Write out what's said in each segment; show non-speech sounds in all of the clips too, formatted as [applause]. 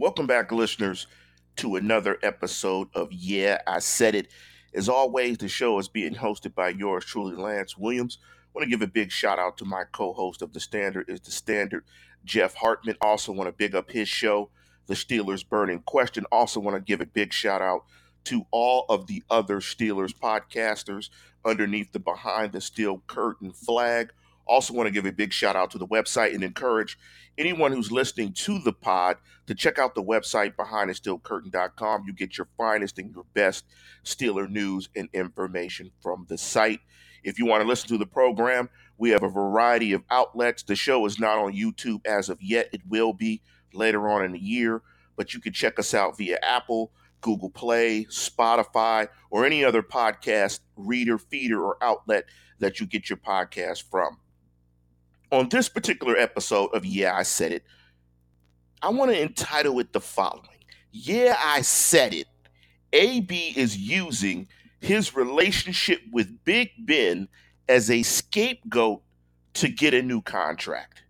Welcome back, listeners, to another episode of Yeah, I Said It. As always, the show is being hosted by yours truly, Lance Williams. I want to give a big shout out to my co-host of The Standard is The Standard, Jeff Hartman. Also want to big up his show, The Steelers Burning Question. Also want to give a big shout out to all of the other Steelers podcasters underneath the Behind the Steel Curtain flag. Also want to give a big shout out to the website and encourage anyone who's listening to the pod to check out the website behindthesteelcurtain.com. You get your finest and your best Steeler news and information from the site. If you want to listen to the program, we have a variety of outlets. The show is not on YouTube as of yet. It will be later on in the year, but you can check us out via Apple, Google Play, Spotify, or any other podcast reader, feeder, or outlet that you get your podcast from on this particular episode of Yeah, I Said It, I want to entitle it the following Yeah, I Said It. AB is using his relationship with Big Ben as a scapegoat to get a new contract.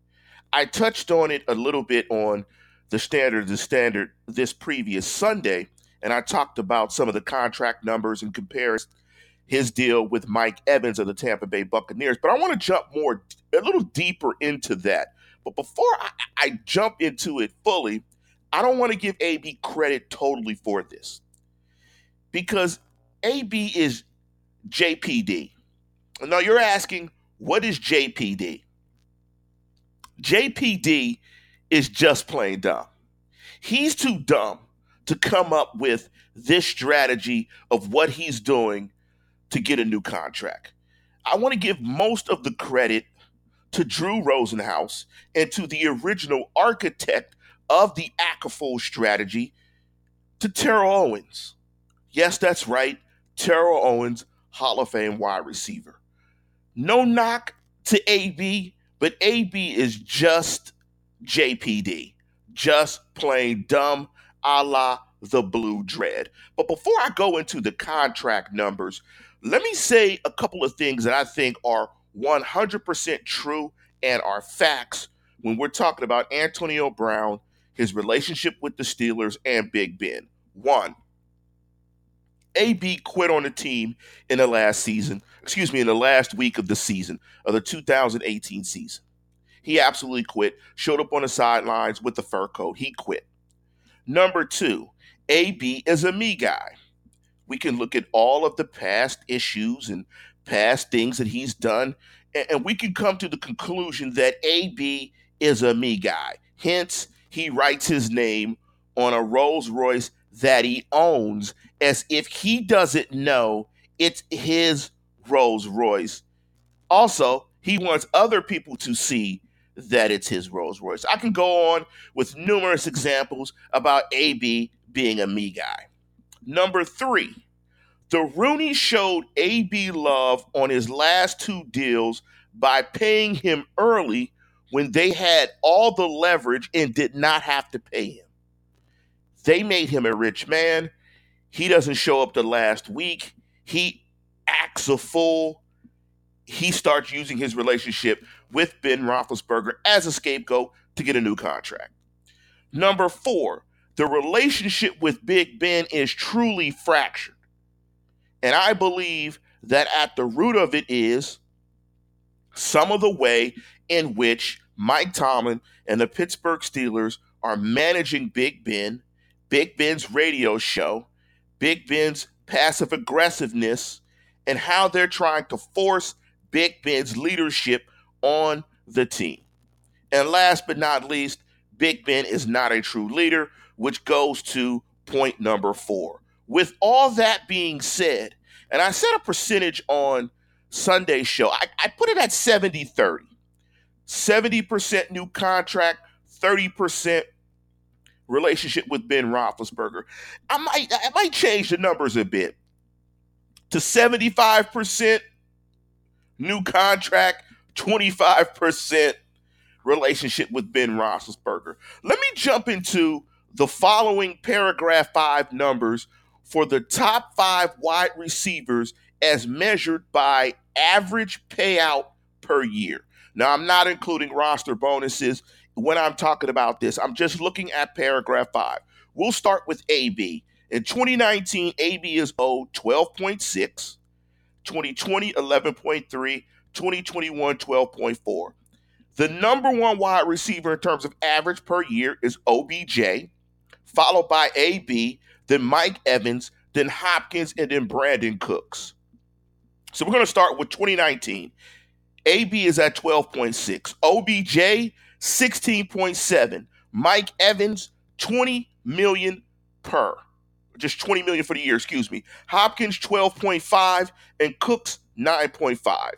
I touched on it a little bit on the standard, the standard this previous Sunday, and I talked about some of the contract numbers and compares his deal with Mike Evans of the Tampa Bay Buccaneers. But I want to jump more, a little deeper into that. But before I, I jump into it fully, I don't want to give AB credit totally for this because AB is JPD. Now you're asking, what is JPD? JPD is just plain dumb. He's too dumb to come up with this strategy of what he's doing to get a new contract. I want to give most of the credit to Drew Rosenhaus and to the original architect of the ACAFOL strategy, to Terrell Owens. Yes, that's right, Terrell Owens, Hall of Fame wide receiver. No knock to AB, but AB is just JPD, just plain dumb, a la the Blue Dread. But before I go into the contract numbers, let me say a couple of things that I think are 100% true and are facts when we're talking about Antonio Brown, his relationship with the Steelers, and Big Ben. One, AB quit on the team in the last season, excuse me, in the last week of the season, of the 2018 season. He absolutely quit, showed up on the sidelines with the fur coat. He quit. Number two, AB is a me guy we can look at all of the past issues and past things that he's done and, and we can come to the conclusion that AB is a me guy. Hence, he writes his name on a Rolls Royce that he owns as if he doesn't know it's his Rolls Royce. Also, he wants other people to see that it's his Rolls Royce. I can go on with numerous examples about AB being a me guy. Number three, the Rooney showed AB love on his last two deals by paying him early when they had all the leverage and did not have to pay him. They made him a rich man. He doesn't show up the last week. He acts a fool. He starts using his relationship with Ben Roethlisberger as a scapegoat to get a new contract. Number four, the relationship with Big Ben is truly fractured. And I believe that at the root of it is some of the way in which Mike Tomlin and the Pittsburgh Steelers are managing Big Ben, Big Ben's radio show, Big Ben's passive aggressiveness, and how they're trying to force Big Ben's leadership on the team. And last but not least, Big Ben is not a true leader, which goes to point number four. With all that being said, and I set a percentage on Sunday show, I, I put it at 70 30. 70% new contract, 30% relationship with Ben Roethlisberger. I might I might change the numbers a bit to 75% new contract, 25% relationship with Ben Roethlisberger. Let me jump into the following paragraph five numbers for the top five wide receivers as measured by average payout per year. Now, I'm not including roster bonuses when I'm talking about this. I'm just looking at paragraph five. We'll start with AB. In 2019, AB is owed 12.6, 2020, 11.3, 2021, 12.4. The number one wide receiver in terms of average per year is OBJ, followed by AB, then Mike Evans, then Hopkins, and then Brandin Cooks. So we're going to start with 2019. AB is at 12.6. OBJ, 16.7. Mike Evans, 20 million per. Just 20 million for the year, excuse me. Hopkins, 12.5, and Cooks, 9.5.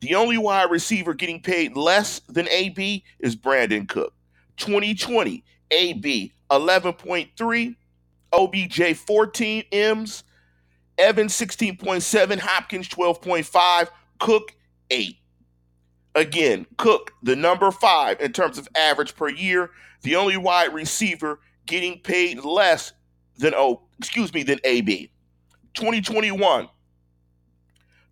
The only wide receiver getting paid less than AB is Brandin Cook. 2020, AB 11.3, OBJ 14 M's, Evans 16.7, Hopkins 12.5, Cook 8. Again, Cook, the number five in terms of average per year, the only wide receiver getting paid less than oh, excuse me, than AB. 2021,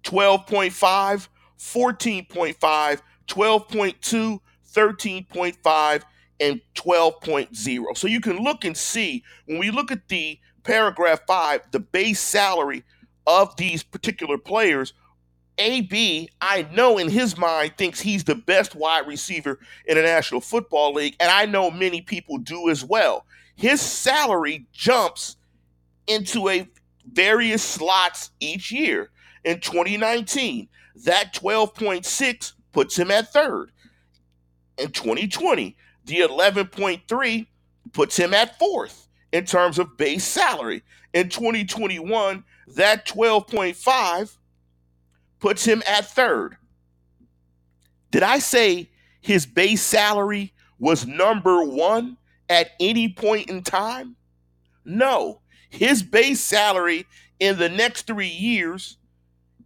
12.5, 14.5, 12.2, 13.5, and 12.0. So you can look and see when we look at the paragraph five, the base salary of these particular players. AB, I know in his mind, thinks he's the best wide receiver in the National Football League, and I know many people do as well. His salary jumps into a various slots each year. In 2019, that 12.6 puts him at third. In 2020, the 11.3 puts him at fourth in terms of base salary. In 2021, that 12.5 puts him at third. Did I say his base salary was number one at any point in time? No. His base salary in the next three years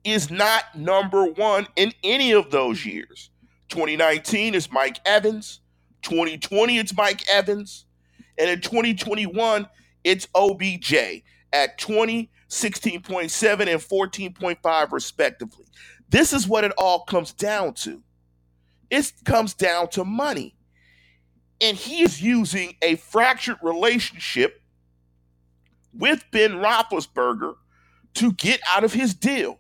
is not number one in any of those years. 2019 is Mike Evans. 2020, it's Mike Evans. And in 2021, it's OBJ at 20, 16.7, and 14.5, respectively. This is what it all comes down to. It comes down to money. And he is using a fractured relationship with Ben Roethlisberger to get out of his deal.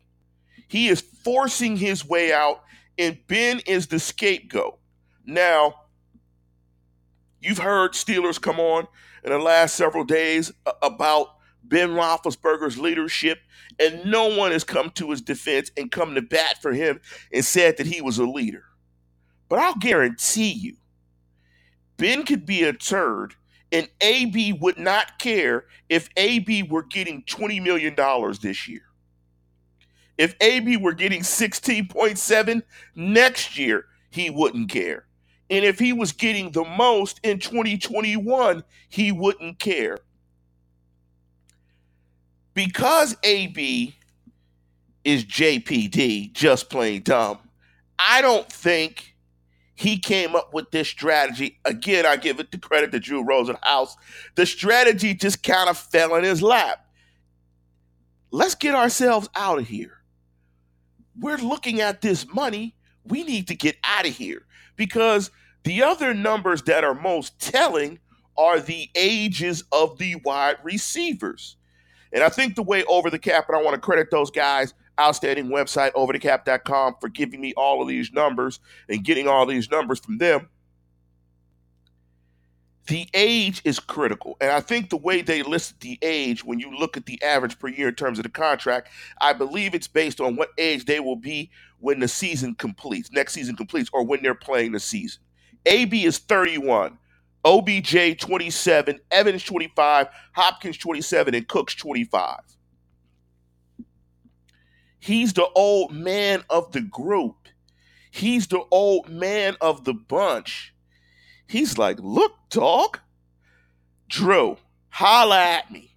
He is forcing his way out, and Ben is the scapegoat. Now, you've heard Steelers come on in the last several days about Ben Roethlisberger's leadership, and no one has come to his defense and come to bat for him and said that he was a leader. But I'll guarantee you, Ben could be a turd, and AB would not care if AB were getting $20 million this year. If AB were getting 16.7 next year, he wouldn't care. And if he was getting the most in 2021, he wouldn't care. Because AB is JPD, just plain dumb, I don't think he came up with this strategy. Again, I give it the credit to Drew Rosenhaus. The strategy just kind of fell in his lap. Let's get ourselves out of here. We're looking at this money. We need to get out of here because the other numbers that are most telling are the ages of the wide receivers. And I think the way over the cap, and I want to credit those guys, outstanding website, overthecap.com, for giving me all of these numbers and getting all these numbers from them. The age is critical. And I think the way they list the age, when you look at the average per year in terms of the contract, I believe it's based on what age they will be when the season completes, next season completes, or when they're playing the season. AB is 31. OBJ 27, Evans 25, Hopkins 27, and Cooks 25. He's the old man of the group. He's the old man of the bunch. He's like, look, dog. Drew, holla at me.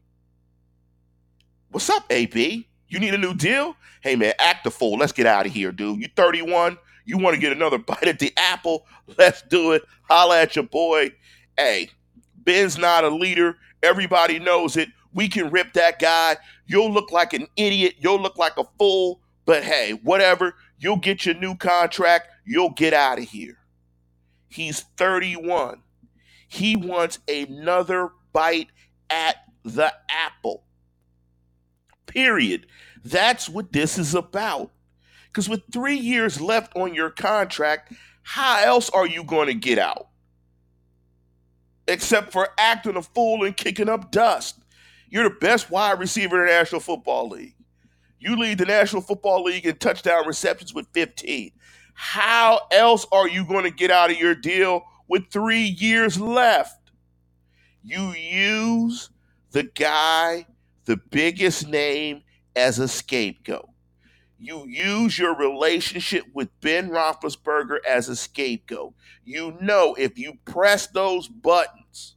What's up, AB? You need a new deal? Hey, man, act a fool. Let's get out of here, dude. You 31. You want to get another [laughs] bite at the apple? [laughs] Let's do it. Holla at your boy. Hey, Ben's not a leader. Everybody knows it. We can rip that guy. You'll look like an idiot. You'll look like a fool. But hey, whatever. You'll get your new contract. You'll get out of here. He's 31. He wants another bite at the apple. Period. That's what this is about. Because with three years left on your contract, how else are you going to get out? Except for acting a fool and kicking up dust. You're the best wide receiver in the National Football League. You lead the National Football League in touchdown receptions with 15. How else are you going to get out of your deal with three years left? You use the guy, the biggest name, as a scapegoat. You use your relationship with Ben Roethlisberger as a scapegoat. You know if you press those buttons,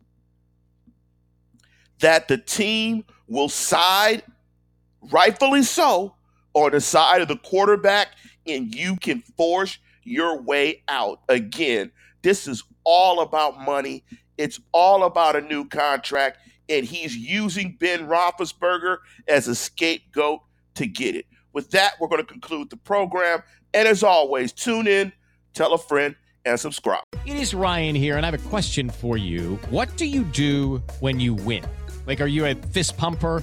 that the team will side, rightfully so, on the side of the quarterback, and you can force your way out. Again, this is all about money. It's all about a new contract, and he's using Ben Roethlisberger as a scapegoat to get it. With that, we're going to conclude the program. And as always, tune in, tell a friend, and subscribe. It is Ryan here, and I have a question for you. What do you do when you win? Like, are you a fist pumper?